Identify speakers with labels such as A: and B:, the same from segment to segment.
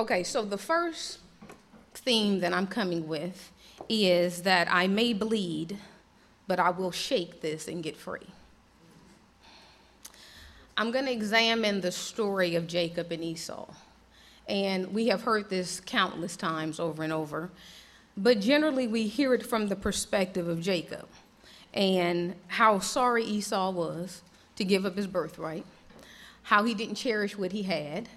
A: Okay, so the first theme that I'm coming with is that I may bleed, but I will shake this and get free. I'm going to examine the story of Jacob and Esau. And we have heard this countless times over and over. But generally, we hear it from the perspective of Jacob and how sorry Esau was to give up his birthright, how he didn't cherish what he had.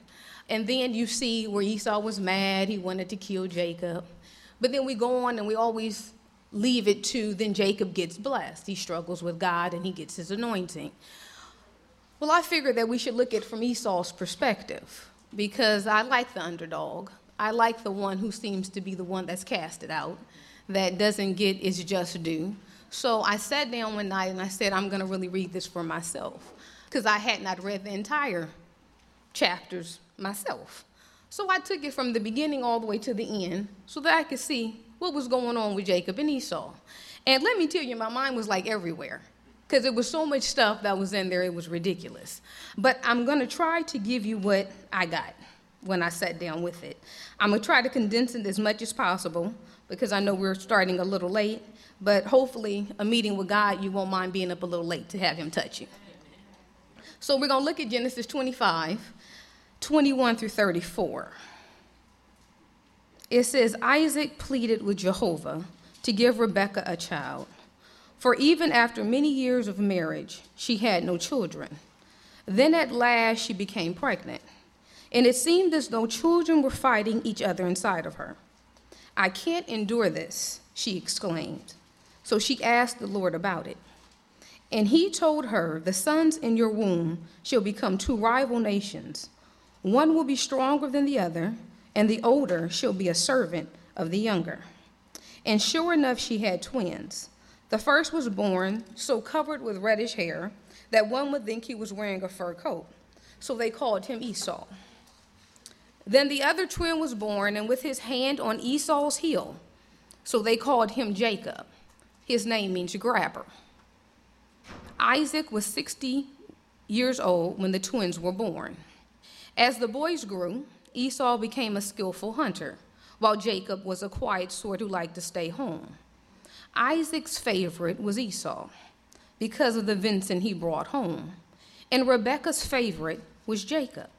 A: And then you see where Esau was mad, he wanted to kill Jacob. But then we go on and we always leave it to then Jacob gets blessed. He struggles with God and he gets his anointing. Well, I figured that we should look at from Esau's perspective because I like the underdog. I like the one who seems to be the one that's casted out, that doesn't get its just due. So I sat down one night and I said, I'm going to really read this for myself because I had not read the entire chapters myself. So I took it from the beginning all the way to the end so that I could see what was going on with Jacob and Esau. And let me tell you, my mind was like everywhere because it was so much stuff that was in there, it was ridiculous. But I'm going to try to give you what I got when I sat down with it. I'm going to try to condense it as much as possible because I know we're starting a little late, but hopefully, a meeting with God, you won't mind being up a little late to have Him touch you. So, we're going to look at Genesis 25, 21 through 34. It says, Isaac pleaded with Jehovah to give Rebekah a child. For even after many years of marriage, she had no children. Then at last she became pregnant, and it seemed as though children were fighting each other inside of her. I can't endure this, she exclaimed. So she asked the Lord about it. And he told her, The sons in your womb shall become two rival nations. One will be stronger than the other, and the older shall be a servant of the younger. And sure enough, she had twins. The first was born so covered with reddish hair that one would think he was wearing a fur coat. So they called him Esau. Then the other twin was born, and with his hand on Esau's heel, so they called him Jacob. His name means grabber. Isaac was 60 years old when the twins were born. As the boys grew, Esau became a skillful hunter, while Jacob was a quiet sort who liked to stay home. Isaac's favorite was Esau because of the venison he brought home, and Rebekah's favorite was Jacob.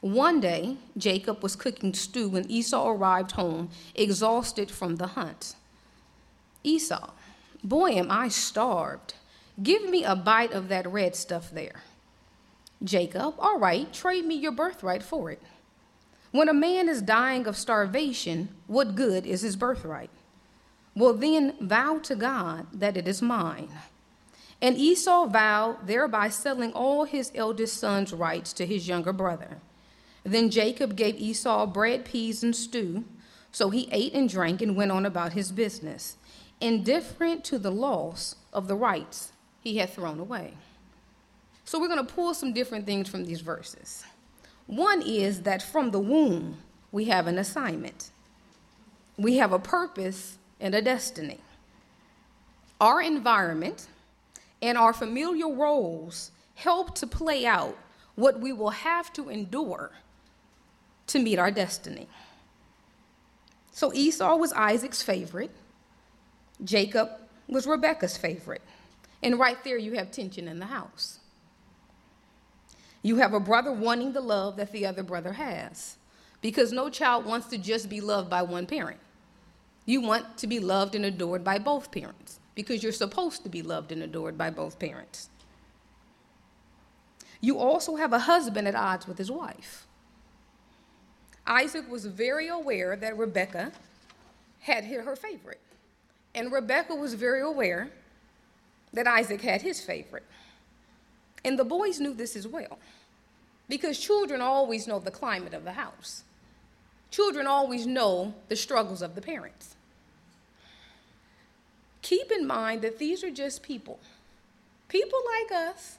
A: One day, Jacob was cooking stew when Esau arrived home, exhausted from the hunt. Esau, boy, am I starved. Give me a bite of that red stuff there. Jacob, all right, trade me your birthright for it. When a man is dying of starvation, what good is his birthright? Well, then vow to God that it is mine. And Esau vowed, thereby selling all his eldest son's rights to his younger brother. Then Jacob gave Esau bread, peas, and stew. So he ate and drank and went on about his business, indifferent to the loss of the rights he had thrown away. So we're going to pull some different things from these verses. One is that from the womb, we have an assignment, we have a purpose and a destiny. Our environment and our familiar roles help to play out what we will have to endure to meet our destiny. So Esau was Isaac's favorite, Jacob was Rebekah's favorite. And right there, you have tension in the house. You have a brother wanting the love that the other brother has, because no child wants to just be loved by one parent. You want to be loved and adored by both parents because you're supposed to be loved and adored by both parents. You also have a husband at odds with his wife. Isaac was very aware that Rebecca had hit her favorite, and Rebecca was very aware that Isaac had his favorite. And the boys knew this as well because children always know the climate of the house. Children always know the struggles of the parents keep in mind that these are just people. People like us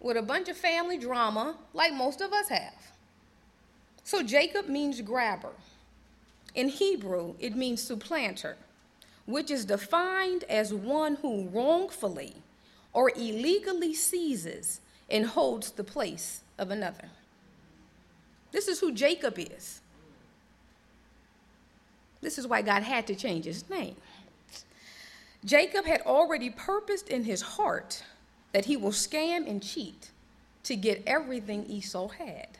A: with a bunch of family drama, like most of us have. So Jacob means grabber. In Hebrew, it means supplanter, which is defined as one who wrongfully or illegally seizes and holds the place of another. This is who Jacob is. This is why God had to change his name. Jacob had already purposed in his heart that he will scam and cheat to get everything Esau had.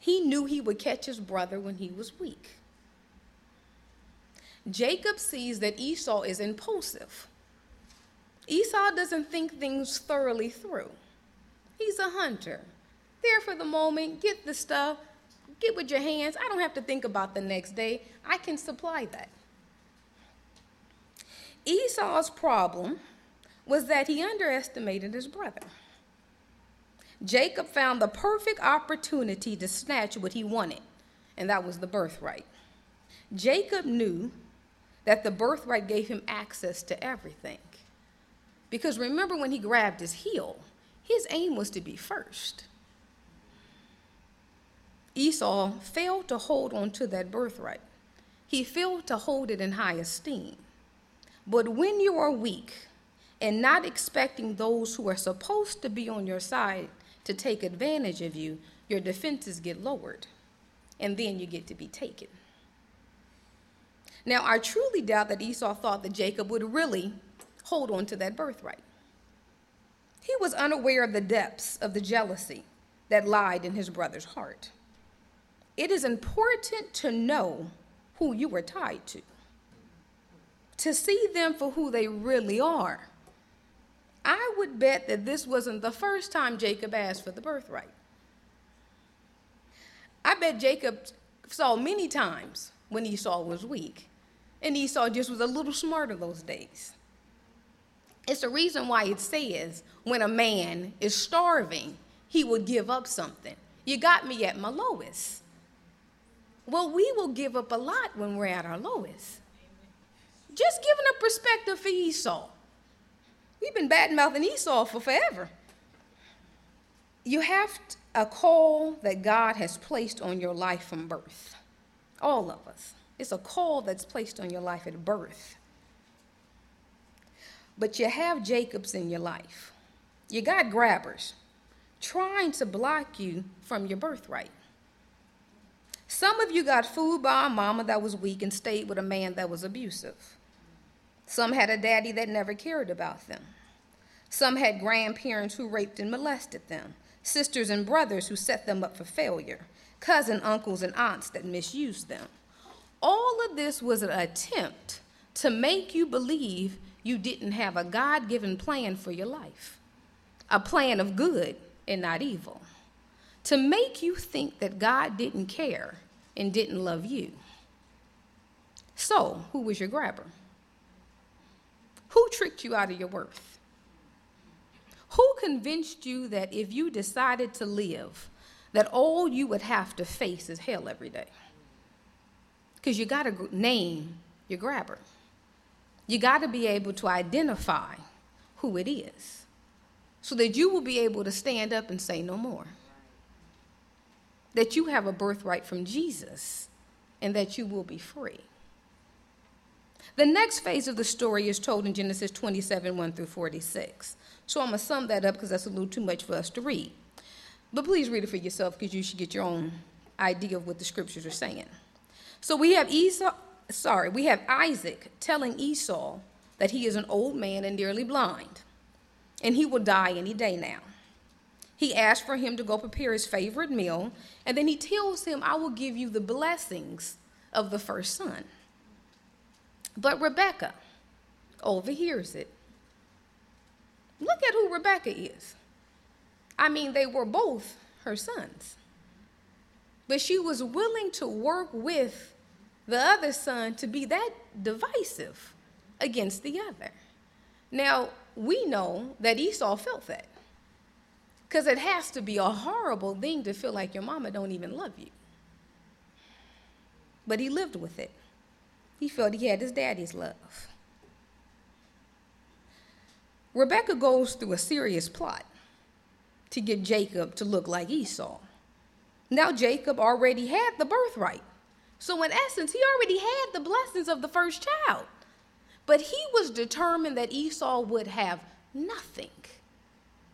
A: He knew he would catch his brother when he was weak. Jacob sees that Esau is impulsive. Esau doesn't think things thoroughly through. He's a hunter. There for the moment, get the stuff, get with your hands. I don't have to think about the next day. I can supply that. Esau's problem was that he underestimated his brother. Jacob found the perfect opportunity to snatch what he wanted, and that was the birthright. Jacob knew that the birthright gave him access to everything. Because remember when he grabbed his heel, his aim was to be first. Esau failed to hold on to that birthright. He failed to hold it in high esteem. But when you are weak and not expecting those who are supposed to be on your side to take advantage of you, your defenses get lowered, and then you get to be taken. Now, I truly doubt that Esau thought that Jacob would really hold on to that birthright. He was unaware of the depths of the jealousy that lied in his brother's heart. It is important to know who you are tied to, to see them for who they really are. I would bet that this wasn't the first time Jacob asked for the birthright. I bet Jacob saw many times when Esau was weak, and Esau just was a little smarter those days. It's the reason why it says when a man is starving, he would give up something. You got me at my lowest. Well, we will give up a lot when we're at our lowest. Just giving a perspective for Esau. We've been bad mouthing Esau for forever. You have a call that God has placed on your life from birth. All of us. It's a call that's placed on your life at birth. But you have Jacobs in your life. You got grabbers trying to block you from your birthright. Some of you got fooled by a mama that was weak and stayed with a man that was abusive. Some had a daddy that never cared about them. Some had grandparents who raped and molested them, sisters and brothers who set them up for failure, cousin, uncles, and aunts that misused them. All of this was an attempt to make you believe you didn't have a God given plan for your life, a plan of good and not evil, to make you think that God didn't care and didn't love you. So, who was your grabber? Who tricked you out of your worth? Who convinced you that if you decided to live, that all you would have to face is hell every day? Because you got to name your grabber. You got to be able to identify who it is so that you will be able to stand up and say no more. That you have a birthright from Jesus and that you will be free. The next phase of the story is told in Genesis 27 1 through 46. So I'm going to sum that up because that's a little too much for us to read. But please read it for yourself because you should get your own idea of what the scriptures are saying. So we have Esau, sorry, we have Isaac telling Esau that he is an old man and nearly blind, and he will die any day now. He asks for him to go prepare his favorite meal, and then he tells him, I will give you the blessings of the first son. But Rebecca overhears it. Look at who Rebecca is. I mean, they were both her sons. But she was willing to work with the other son to be that divisive against the other. Now, we know that Esau felt that. Because it has to be a horrible thing to feel like your mama don't even love you. But he lived with it. He felt he had his daddy's love. Rebecca goes through a serious plot to get Jacob to look like Esau. Now, Jacob already had the birthright. So, in essence, he already had the blessings of the first child. But he was determined that Esau would have nothing.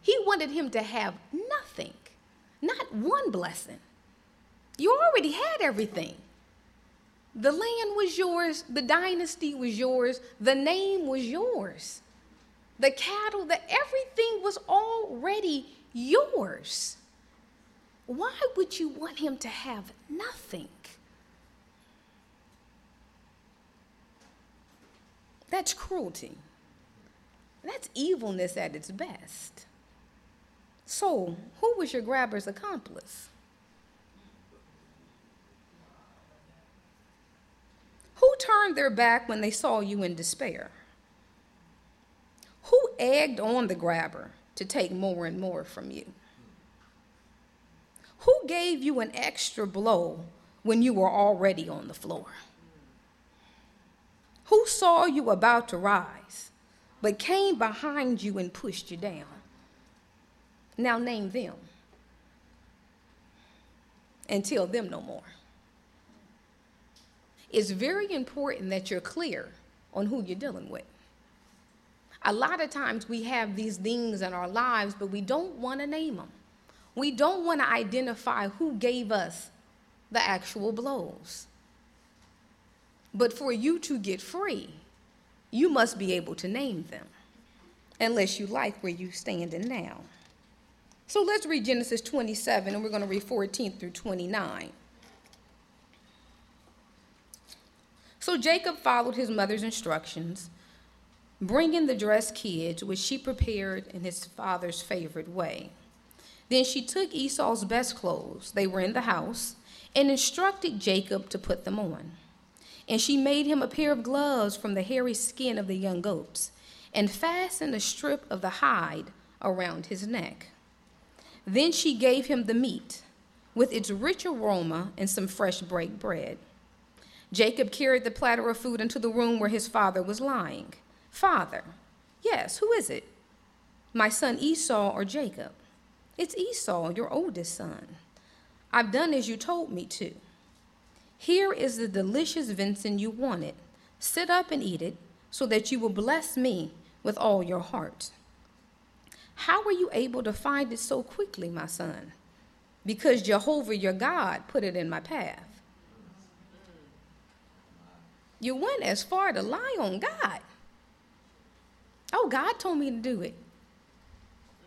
A: He wanted him to have nothing, not one blessing. You already had everything. The land was yours, the dynasty was yours, the name was yours. The cattle, the everything was already yours. Why would you want him to have nothing? That's cruelty. That's evilness at its best. So, who was your grabber's accomplice? Who turned their back when they saw you in despair? Who egged on the grabber to take more and more from you? Who gave you an extra blow when you were already on the floor? Who saw you about to rise, but came behind you and pushed you down? Now name them and tell them no more it's very important that you're clear on who you're dealing with. A lot of times we have these things in our lives, but we don't want to name them. We don't want to identify who gave us the actual blows. But for you to get free, you must be able to name them, unless you like where you're standing now. So let's read Genesis 27, and we're going to read 14 through 29. So Jacob followed his mother's instructions, bringing the dressed kids, which she prepared in his father's favorite way. Then she took Esau's best clothes, they were in the house, and instructed Jacob to put them on. And she made him a pair of gloves from the hairy skin of the young goats, and fastened a strip of the hide around his neck. Then she gave him the meat, with its rich aroma and some fresh baked bread. Jacob carried the platter of food into the room where his father was lying. Father, yes, who is it? My son Esau or Jacob? It's Esau, your oldest son. I've done as you told me to. Here is the delicious venison you wanted. Sit up and eat it, so that you will bless me with all your heart. How were you able to find it so quickly, my son? Because Jehovah your God put it in my path. You went as far to lie on God. Oh, God told me to do it.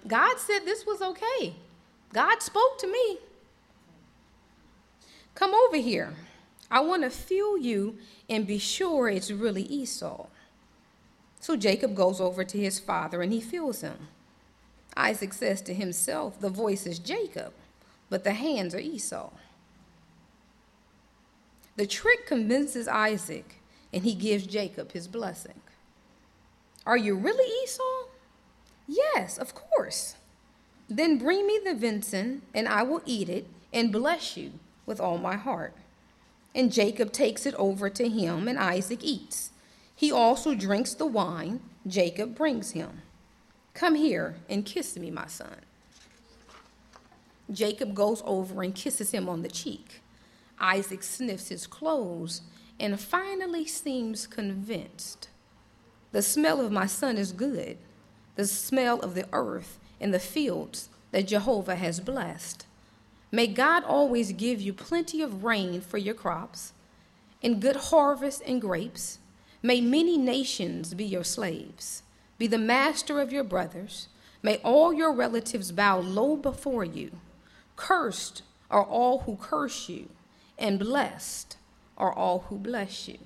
A: God said this was okay. God spoke to me. Come over here. I want to feel you and be sure it's really Esau. So Jacob goes over to his father and he feels him. Isaac says to himself, The voice is Jacob, but the hands are Esau. The trick convinces Isaac and he gives Jacob his blessing. Are you really Esau? Yes, of course. Then bring me the venison, and I will eat it and bless you with all my heart. And Jacob takes it over to him, and Isaac eats. He also drinks the wine Jacob brings him. Come here and kiss me, my son. Jacob goes over and kisses him on the cheek. Isaac sniffs his clothes and finally seems convinced. The smell of my son is good, the smell of the earth and the fields that Jehovah has blessed. May God always give you plenty of rain for your crops, and good harvest and grapes. May many nations be your slaves. Be the master of your brothers. May all your relatives bow low before you. Cursed are all who curse you, and blessed are all who bless you.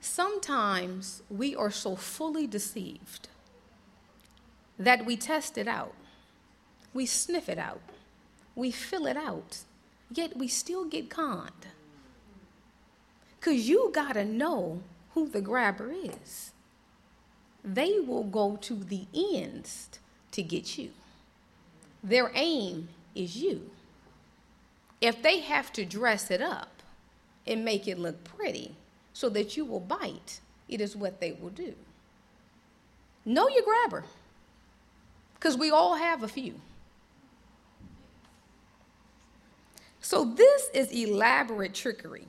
A: Sometimes we are so fully deceived that we test it out, we sniff it out, we fill it out, yet we still get conned. Because you got to know who the grabber is. They will go to the ends to get you. Their aim is you if they have to dress it up and make it look pretty so that you will bite, it is what they will do. Know your grabber, because we all have a few. So, this is elaborate trickery.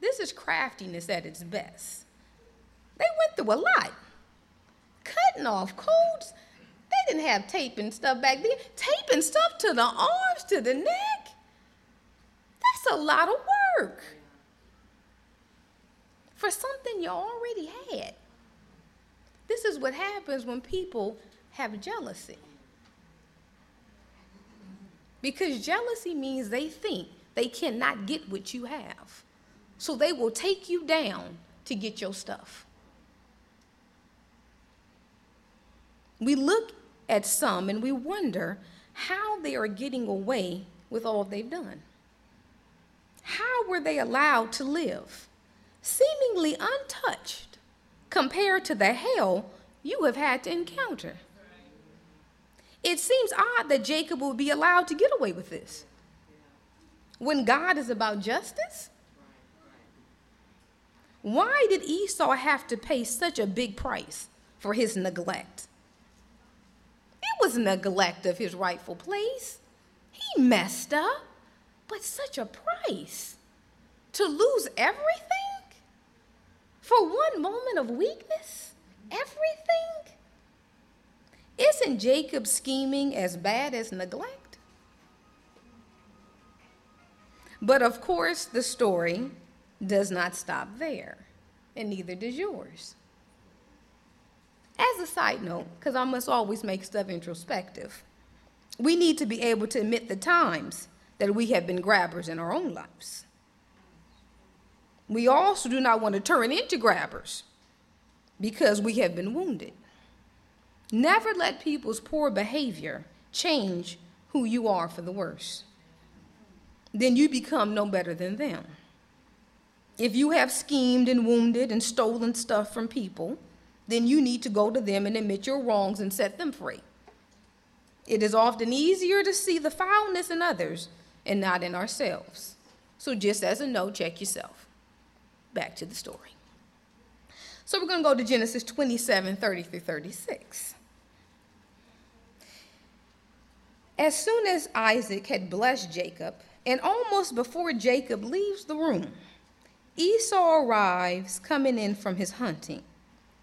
A: This is craftiness at its best. They went through a lot. Cutting off coats. They didn't have tape and stuff back then. Taping stuff to the arms, to the neck. That's a lot of work for something you already had. This is what happens when people have jealousy. Because jealousy means they think they cannot get what you have. So they will take you down to get your stuff. We look at some and we wonder how they are getting away with all they've done. How were they allowed to live, seemingly untouched, compared to the hell you have had to encounter? It seems odd that Jacob would be allowed to get away with this. When God is about justice? Why did Esau have to pay such a big price for his neglect? Was neglect of his rightful place. He messed up, but such a price. To lose everything? For one moment of weakness? Everything? Isn't Jacob's scheming as bad as neglect? But of course, the story does not stop there, and neither does yours. As a side note, because I must always make stuff introspective, we need to be able to admit the times that we have been grabbers in our own lives. We also do not want to turn into grabbers because we have been wounded. Never let people's poor behavior change who you are for the worse. Then you become no better than them. If you have schemed and wounded and stolen stuff from people, then you need to go to them and admit your wrongs and set them free. It is often easier to see the foulness in others and not in ourselves. So, just as a note, check yourself. Back to the story. So, we're going to go to Genesis 27 30 through 36. As soon as Isaac had blessed Jacob, and almost before Jacob leaves the room, Esau arrives coming in from his hunting.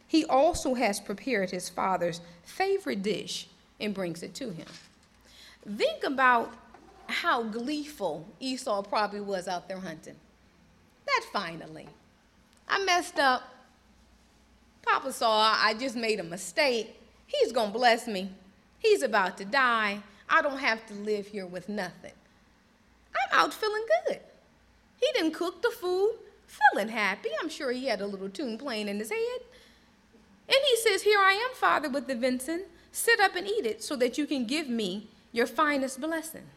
A: He also has prepared his father's favorite dish and brings it to him. Think about how gleeful Esau probably was out there hunting. That finally. I messed up. Papa saw I just made a mistake. He's going to bless me. He's about to die. I don't have to live here with nothing. I'm out feeling good. He didn't cook the food, feeling happy. I'm sure he had a little tune playing in his head. And he says, Here I am, Father, with the venison. Sit up and eat it so that you can give me your finest blessing.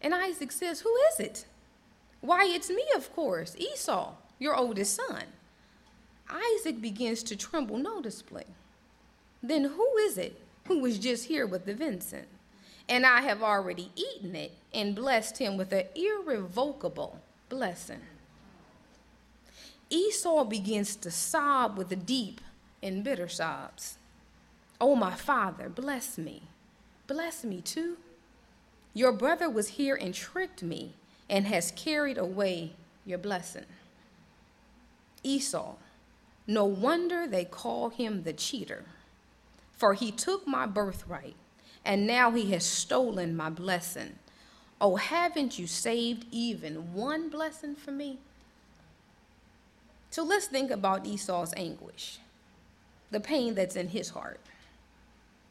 A: And Isaac says, Who is it? Why, it's me, of course, Esau, your oldest son. Isaac begins to tremble noticeably. Then who is it who was just here with the venison? and I have already eaten it and blessed him with an irrevocable blessing. Esau begins to sob with a deep and bitter sobs. Oh, my father, bless me. Bless me too. Your brother was here and tricked me and has carried away your blessing. Esau, no wonder they call him the cheater, for he took my birthright and now he has stolen my blessing. Oh, haven't you saved even one blessing for me? So let's think about Esau's anguish, the pain that's in his heart.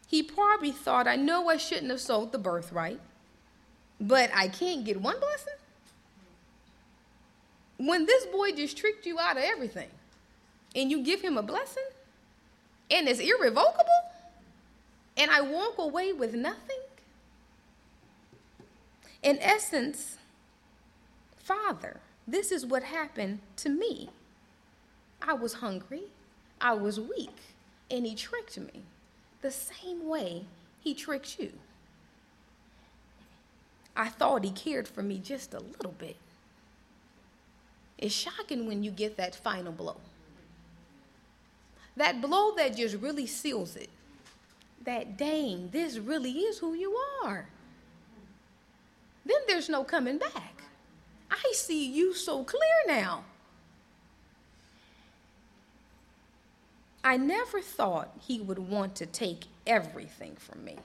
A: He probably thought, I know I shouldn't have sold the birthright, but I can't get one blessing? When this boy just tricked you out of everything and you give him a blessing and it's irrevocable? and I walk away with nothing? In essence, Father, this is what happened to me. I was hungry, I was weak, and he tricked me the same way he tricked you. I thought he cared for me just a little bit. It's shocking when you get that final blow. That blow that just really seals it that, dang, this really is who you are. Then there's no coming back. I see you so clear now. I never thought he would want to take everything from me.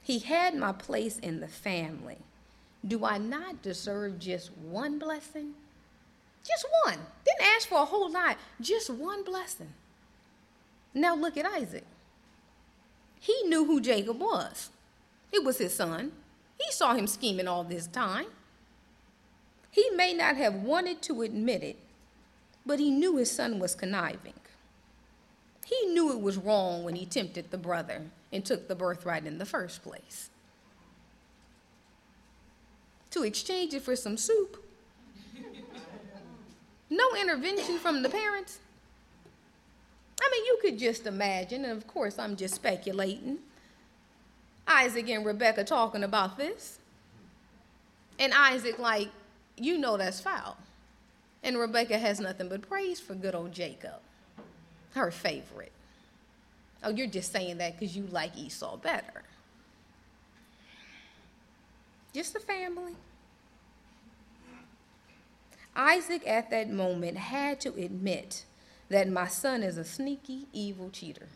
A: He had my place in the family, Do I not deserve just one blessing? Just one. Didn't ask for a whole lot, just one blessing. Now look at Isaac. He knew who Jacob was, it was his son. He saw him scheming all this time. He may not have wanted to admit it, but he knew his son was conniving. He knew it was wrong when he tempted the brother and took the birthright in the first place. To exchange it for some soup. No intervention from the parents. I mean, you could just imagine, and of course, I'm just speculating. Isaac and Rebecca talking about this. And Isaac, like, you know that's foul. And Rebecca has nothing but praise for good old Jacob, her favorite. Oh, you're just saying that because you like Esau better. Just a family. Isaac at that moment had to admit that my son is a sneaky, evil cheater.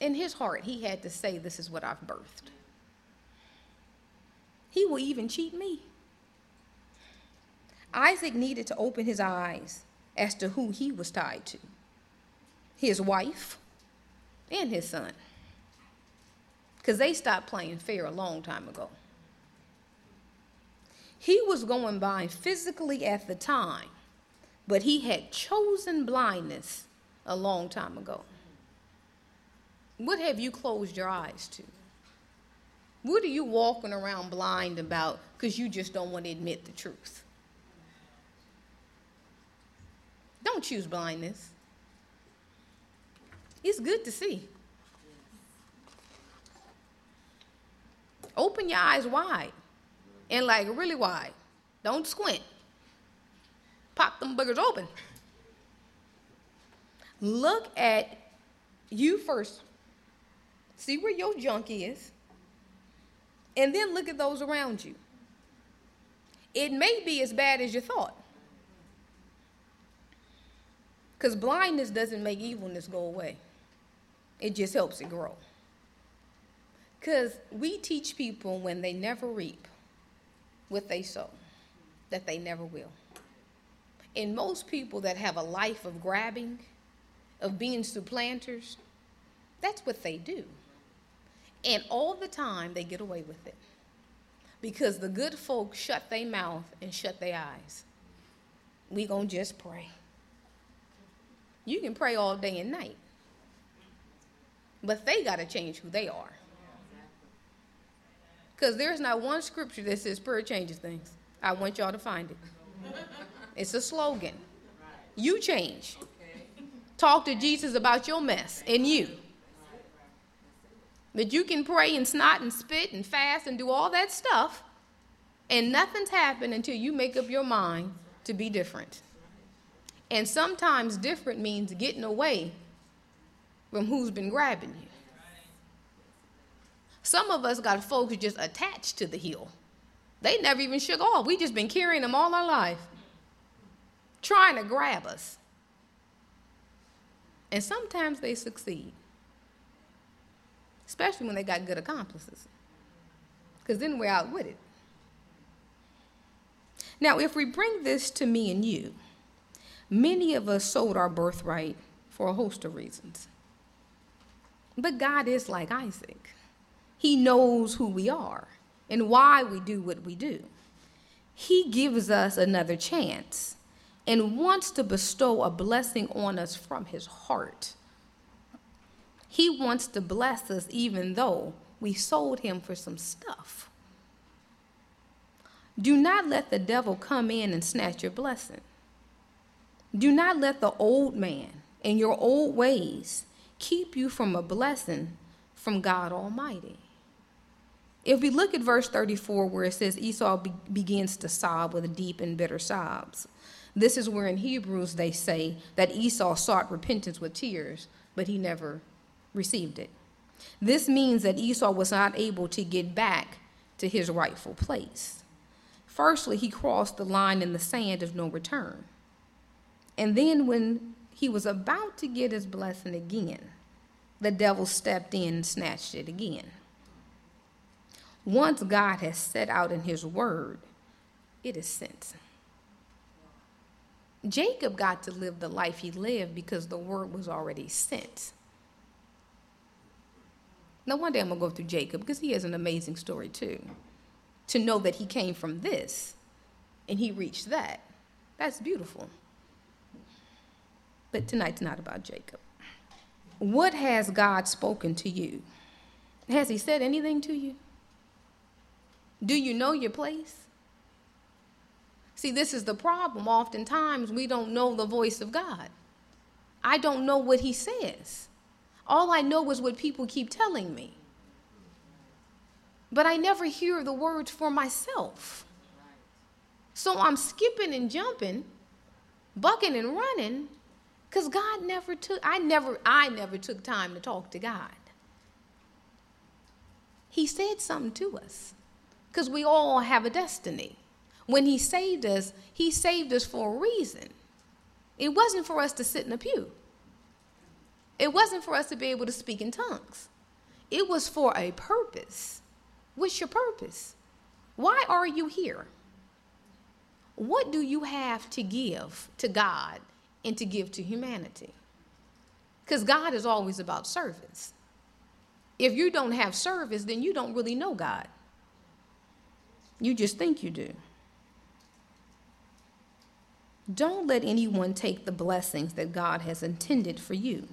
A: In his heart, he had to say, This is what I've birthed. He will even cheat me. Isaac needed to open his eyes as to who he was tied to his wife and his son. Because they stopped playing fair a long time ago. He was going blind physically at the time, but he had chosen blindness a long time ago. What have you closed your eyes to? What are you walking around blind about because you just don't want to admit the truth? Don't choose blindness. It's good to see. Open your eyes wide and like really wide. Don't squint. Pop them boogers open. Look at you first. See where your junk is. And then look at those around you. It may be as bad as you thought. Because blindness doesn't make evilness go away, it just helps it grow. Because we teach people when they never reap what they sow, that they never will. And most people that have a life of grabbing, of being supplanters, that's what they do. And all the time they get away with it. Because the good folk shut their mouth and shut their eyes. We gonna just pray. You can pray all day and night. But they got to change who they are. Because there's not one scripture that says prayer changes things. I want y'all to find it. It's a slogan. You change. Talk to Jesus about your mess and you. That you can pray and snot and spit and fast and do all that stuff, and nothing's happened until you make up your mind to be different. And sometimes different means getting away from who's been grabbing you. Some of us got folks just attached to the hill. They never even shook off. We just been carrying them all our life, trying to grab us. And sometimes they succeed, especially when they got good accomplices, because then we're out with it. Now, if we bring this to me and you, Many of us sold our birthright for a host of reasons. But God is like Isaac. He knows who we are and why we do what we do. He gives us another chance and wants to bestow a blessing on us from his heart. He wants to bless us even though we sold him for some stuff. Do not let the devil come in and snatch your blessing. Do not let the old man and your old ways keep you from a blessing from God Almighty. If we look at verse 34, where it says Esau be- begins to sob with deep and bitter sobs, this is where in Hebrews they say that Esau sought repentance with tears, but he never received it. This means that Esau was not able to get back to his rightful place. Firstly, he crossed the line in the sand of no return. And then when he was about to get his blessing again, the devil stepped in and snatched it again. Once God has set out in his word, it is sent. Jacob got to live the life he lived because the word was already sent. No day I'm going to go through Jacob because he has an amazing story too. To know that he came from this and he reached that. That's beautiful. But tonight's not about Jacob. What has God spoken to you? Has he said anything to you? Do you know your place? See, this is the problem. Oftentimes, we don't know the voice of God. I don't know what He says. All I know is what people keep telling me. But I never hear the words for myself. So I'm skipping and jumping, bucking and running, because God never took, I never, I never took time to talk to God. He said something to us because we all have a destiny. When He saved us, He saved us for a reason. It wasn't for us to sit in a pew, it wasn't for us to be able to speak in tongues. It was for a purpose. What's your purpose? Why are you here? What do you have to give to God and to give to humanity? Because God is always about service. If you don't have service, then you don't really know God. You just think you do. Don't let anyone take the blessings that God has intended for you.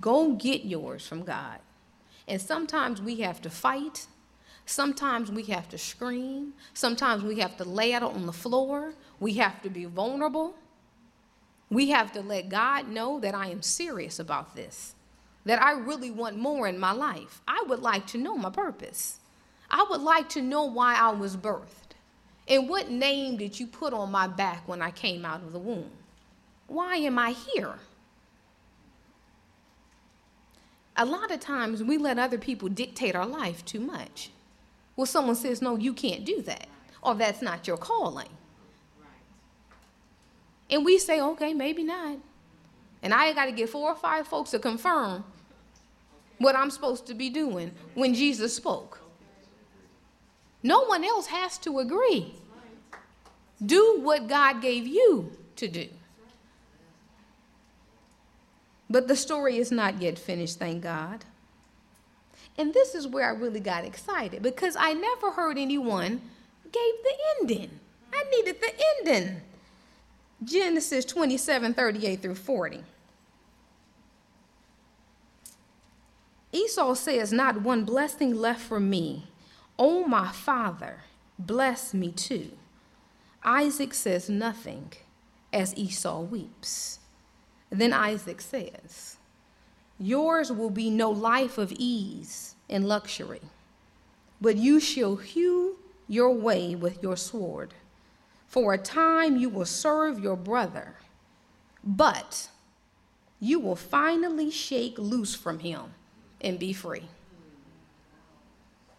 A: Go get yours from God. And sometimes we have to fight. Sometimes we have to scream. Sometimes we have to lay out on the floor. We have to be vulnerable. We have to let God know that I am serious about this, that I really want more in my life. I would like to know my purpose. I would like to know why I was birthed. And what name did you put on my back when I came out of the womb? Why am I here? A lot of times we let other people dictate our life too much. Well, someone says, No, you can't do that, or that's not your calling. And we say, Okay, maybe not. And I got to get four or five folks to confirm what I'm supposed to be doing when Jesus spoke. No one else has to agree. Do what God gave you to do. But the story is not yet finished, thank God. And this is where I really got excited because I never heard anyone gave the ending. I needed the ending. Genesis 27 38 through 40. Esau says, Not one blessing left for me Oh, my father, bless me too. Isaac says nothing as Esau weeps. Then Isaac says, Yours will be no life of ease and luxury, but you shall hew your way with your sword. For a time you will serve your brother, but you will finally shake loose from him and be free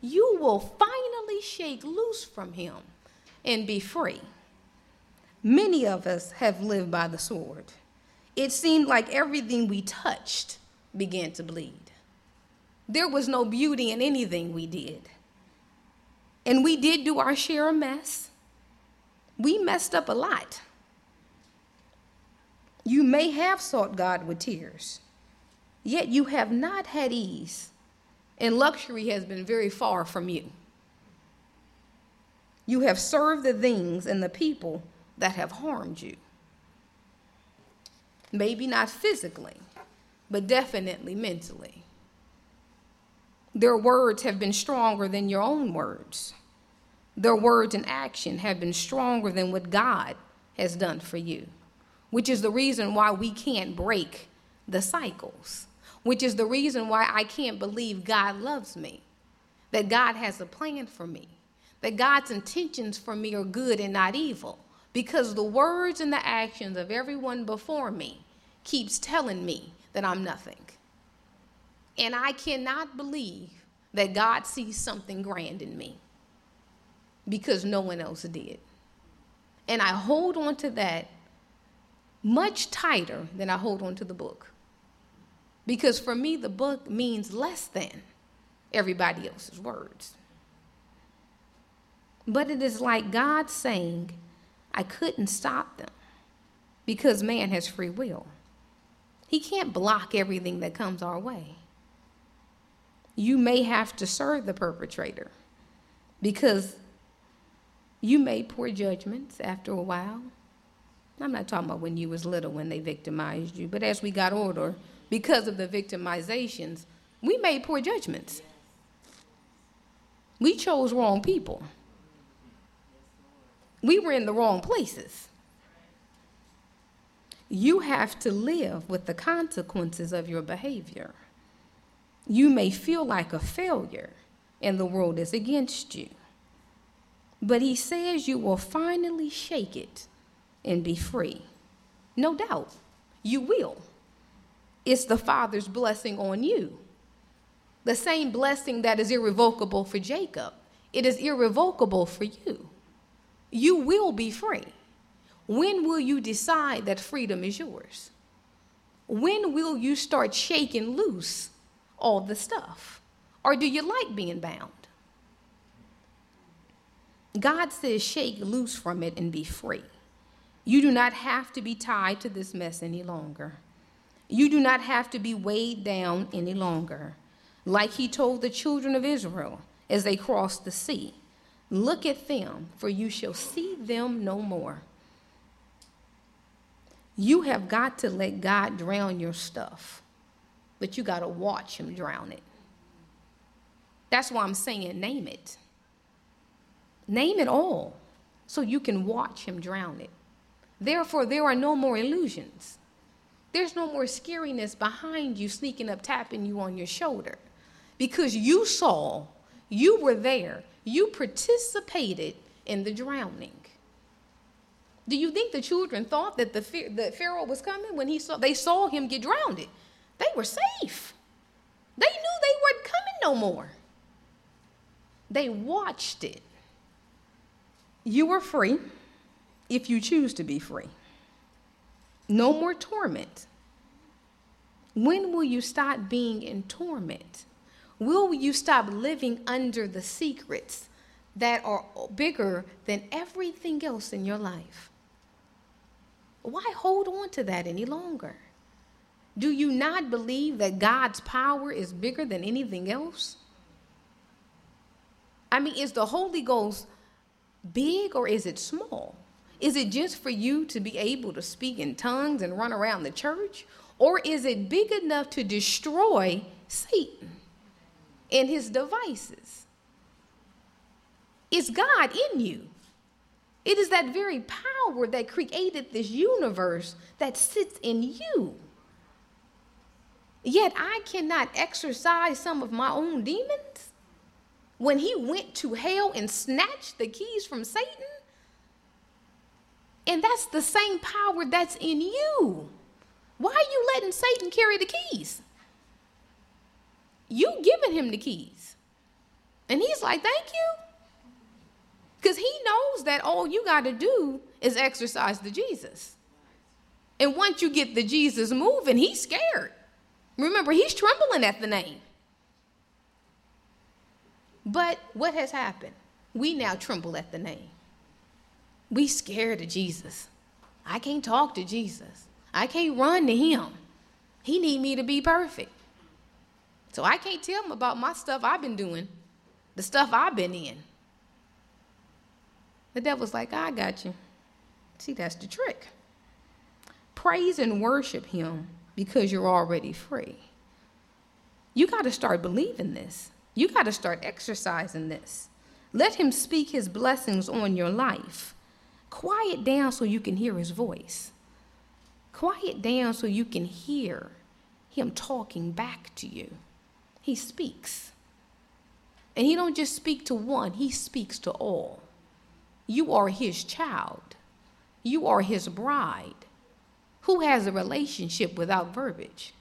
A: you will finally shake loose from him and be free. Many of us have lived by the sword. It seemed like everything we touched began to bleed. There was no beauty in anything we did. And we did do our share of mess. We messed up a lot. You may have sought God with tears, yet you have not had ease and luxury has been very far from you. You have served the things and the people that have harmed you. Maybe not physically, but definitely mentally. Their words have been stronger than your own words. Their words and action have been stronger than what God has done for you, which is the reason why we can't break the cycles which is the reason why I can't believe God loves me, that God has a plan for me, that God's intentions for me are good and not evil, because the words and the actions of everyone before me keeps telling me that I'm nothing. And I cannot believe that God sees something grand in me because no one else did. And I hold on to that much tighter than I hold on to the book. Because for me, the book means less than everybody else's words. But it is like God saying, I couldn't stop them because man has free will. He can't block everything that comes our way. You may have to serve the perpetrator because you made poor judgments after a while. I'm not talking about when you was little when they victimized you, but as we got older, because of the victimizations, we made poor judgments. We chose wrong people. We were in the wrong places. You have to live with the consequences of your behavior. You may feel like a failure and the world is against you. But he says you will finally shake it and be free. No doubt, you will. It's the Father's blessing on you. The same blessing that is irrevocable for Jacob, it is irrevocable for you. You will be free. When will you decide that freedom is yours? When will you start shaking loose all the stuff? Or do you like being bound? God says, shake loose from it and be free. You do not have to be tied to this mess any longer. You do not have to be weighed down any longer. Like he told the children of Israel as they crossed the sea Look at them, for you shall see them no more. You have got to let God drown your stuff, but you got to watch Him drown it. That's why I'm saying name it. Name it all so you can watch him drown it. Therefore, there are no more illusions. There's no more scariness behind you sneaking up, tapping you on your shoulder. Because you saw, you were there, you participated in the drowning. Do you think the children thought that the that Pharaoh was coming when he saw they saw him get drowned? They were safe. They knew they weren't coming no more. They watched it. You are free if you choose to be free. No more torment. When will you stop being in torment? Will you stop living under the secrets that are bigger than everything else in your life? Why hold on to that any longer? Do you not believe that God's power is bigger than anything else? I mean, is the Holy Ghost big or is it small? Is it just for you to be able to speak in tongues and run around the church? Or is it big enough to destroy Satan and his devices? It's God in you. It is that very power that created this universe that sits in you. Yet I cannot exorcise some of my own demons when he went to hell and snatched the keys from Satan? And that's the same power that's in you. Why are you letting Satan carry the keys? You giving him the keys. And he's like, thank you. Because he knows that all you got to do is exercise the Jesus. And once you get the Jesus moving, he's scared. Remember, he's trembling at the name. But what has happened? We now tremble at the name. We scared of Jesus. I can't talk to Jesus. I can't run to him. He need me to be perfect. So I can't tell him about my stuff I've been doing, the stuff I've been in. The devil's like, I got you. See, that's the trick. Praise and worship him because you're already free. You got to start believing this. You got to start exercising this. Let him speak his blessings on your life. Quiet down so you can hear his voice. Quiet down so you can hear him talking back to you. He speaks. And he don't just speak to one, he speaks to all. You are his child. You are his bride. Who has a relationship without verbiage?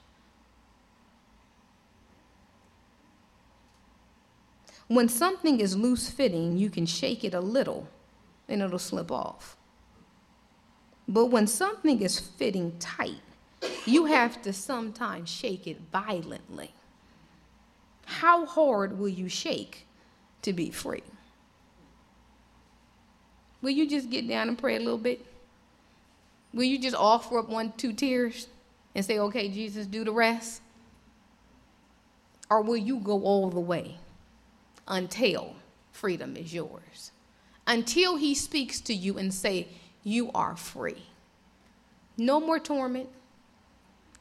A: When something is loose fitting, you can shake it a little and it'll slip off. But when something is fitting tight, you have to sometimes shake it violently. How hard will you shake to be free? Will you just get down and pray a little bit? Will you just offer up one, two tears and say, okay, Jesus, do the rest? Or will you go all the way until freedom is yours? Until he speaks to you and say, you are free. No more torment,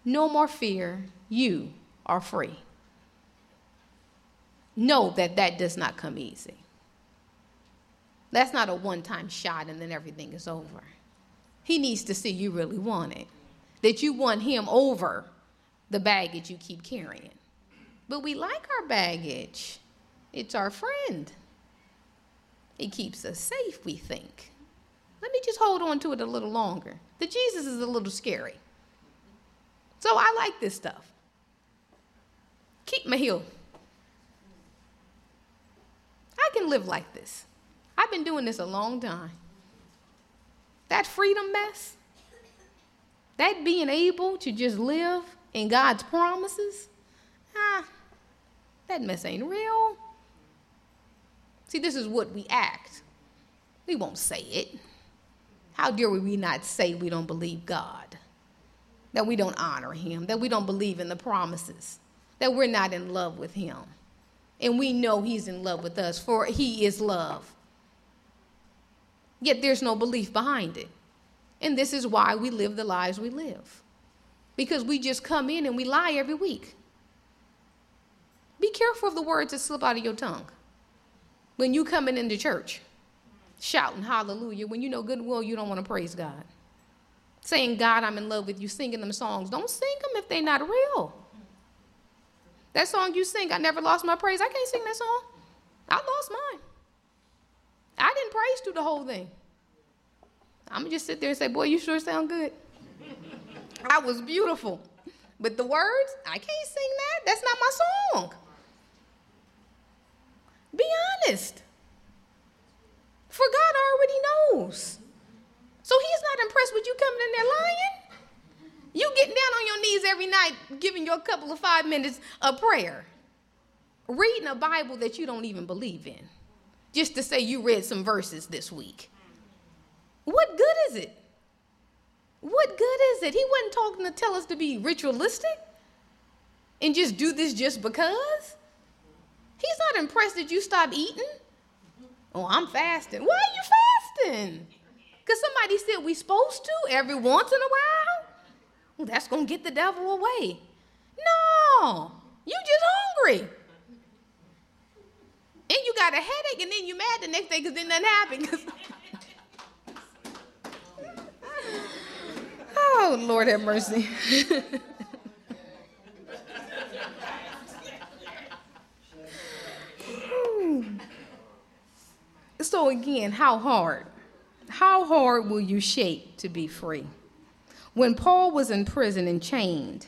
A: no more fear. You are free. Know that that does not come easy. That's not a one time shot and then everything is over. He needs to see you really want it, that you want him over the baggage you keep carrying. But we like our baggage, it's our friend. It keeps us safe, we think. Let me just hold on to it a little longer. The Jesus is a little scary. So I like this stuff. Keep my heel. I can live like this. I've been doing this a long time. That freedom mess, that being able to just live in God's promises, ah, that mess ain't real. See, this is what we act. We won't say it. How dare we not say we don't believe God? That we don't honor Him, that we don't believe in the promises, that we're not in love with Him. And we know He's in love with us, for He is love. Yet there's no belief behind it. And this is why we live the lives we live. Because we just come in and we lie every week. Be careful of the words that slip out of your tongue. When you coming into church, shouting hallelujah, when you know good well you don't want to praise God. Saying, God, I'm in love with you, singing them songs. Don't sing them if they're not real. That song you sing, I never lost my praise. I can't sing that song. I lost mine. I didn't praise through the whole thing. I'm gonna just sit there and say, Boy, you sure sound good. I was beautiful. But the words, I can't sing that. That's not my song. Be honest. For God already knows. So he's not impressed with you coming in there lying. You getting down on your knees every night, giving you a couple of five minutes of prayer, reading a Bible that you don't even believe in just to say you read some verses this week. What good is it? What good is it? He wasn't talking to tell us to be ritualistic and just do this just because. He's not impressed that you stop eating. Oh, I'm fasting. Why are you fasting? Because somebody said we're supposed to every once in a while. Well, that's going to get the devil away. No, you just hungry and you got a headache, and then you mad the next day because then nothing happened. oh, Lord have mercy. so again, how hard? How hard will you shake to be free? When Paul was in prison and chained,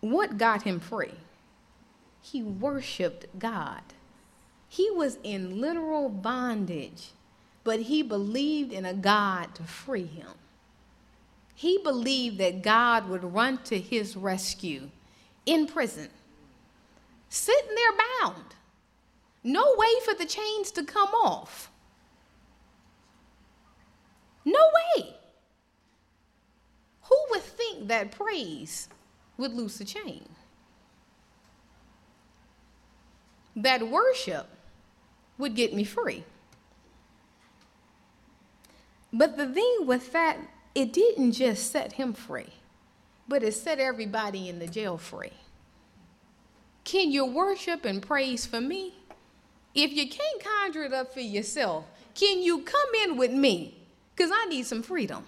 A: what got him free? He worshiped God. He was in literal bondage, but he believed in a God to free him. He believed that God would run to his rescue in prison, sitting there bound. No way for the chains to come off. No way. Who would think that praise would loose a chain? That worship would get me free. But the thing with that, it didn't just set him free, but it set everybody in the jail free. Can you worship and praise for me? If you can't conjure it up for yourself, can you come in with me? Because I need some freedom.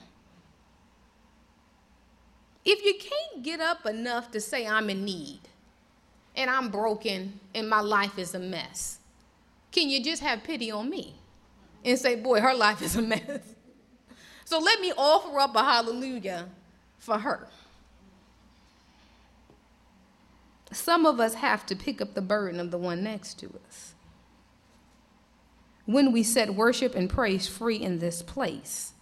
A: If you can't get up enough to say I'm in need and I'm broken and my life is a mess, can you just have pity on me and say, boy, her life is a mess? So let me offer up a hallelujah for her. Some of us have to pick up the burden of the one next to us. When we set worship and praise free in this place,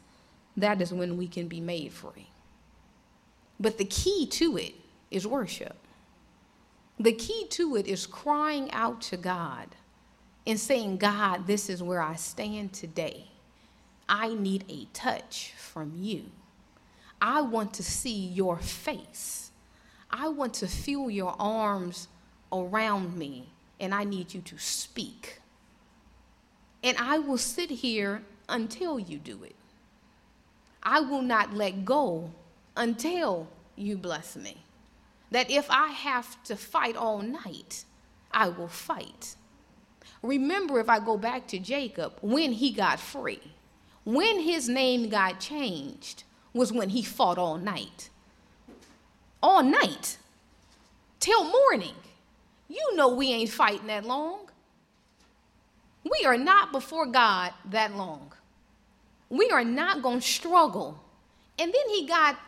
A: that is when we can be made free. But the key to it is worship. The key to it is crying out to God and saying, God, this is where I stand today. I need a touch from you. I want to see your face. I want to feel your arms around me, and I need you to speak. And I will sit here until you do it. I will not let go until you bless me. That if I have to fight all night, I will fight. Remember, if I go back to Jacob, when he got free, when his name got changed, was when he fought all night. All night. Till morning. You know we ain't fighting that long. We are not before God that long. We are not going to struggle. And then he got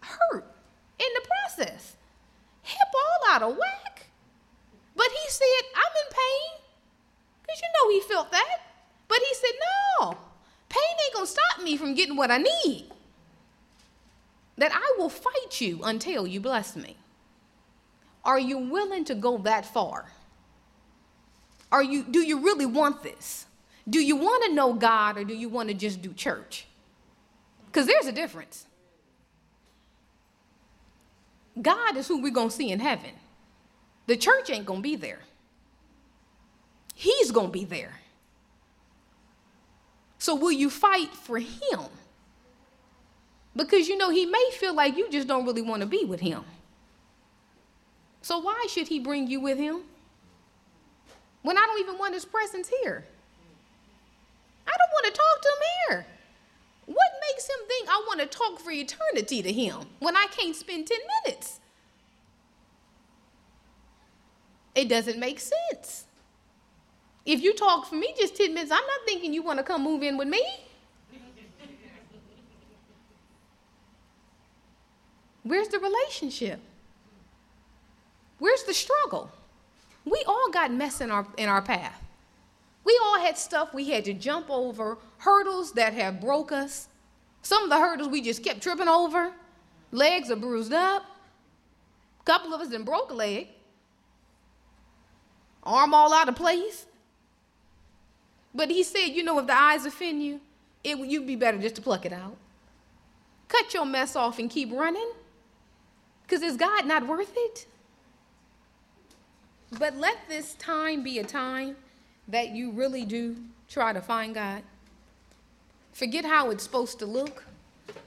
A: hurt in the process. Hip all out of whack. But he said, I'm in pain. Because you know he felt that. But he said, no, pain ain't going to stop me from getting what I need. That I will fight you until you bless me. Are you willing to go that far? Are you, do you really want this? Do you want to know God or do you want to just do church? Because there's a difference. God is who we're going to see in heaven. The church ain't going to be there. He's going to be there. So will you fight for him? Because you know, he may feel like you just don't really want to be with him. So why should he bring you with him? When I don't even want his presence here. I don't want to talk to him here. What makes him think I want to talk for eternity to him when I can't spend 10 minutes? It doesn't make sense. If you talk for me just 10 minutes, I'm not thinking you want to come move in with me. Where's the relationship? Where's the struggle? We all got mess in our, in our path. We all had stuff we had to jump over, hurdles that have broke us. Some of the hurdles we just kept tripping over. Legs are bruised up. A couple of us then broke a leg. Arm all out of place. But he said, you know, if the eyes offend you, it you'd be better just to pluck it out. Cut your mess off and keep running. Because is God not worth it? But let this time be a time that you really do try to find God. Forget how it's supposed to look.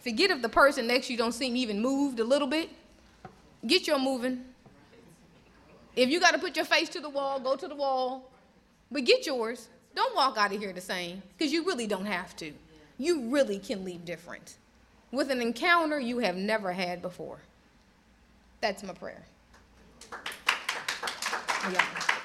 A: Forget if the person next to you don't seem even moved a little bit. Get your moving. If you got to put your face to the wall, go to the wall. But get yours. Don't walk out of here the same because you really don't have to. You really can leave different with an encounter you have never had before. That's my prayer. Yeah.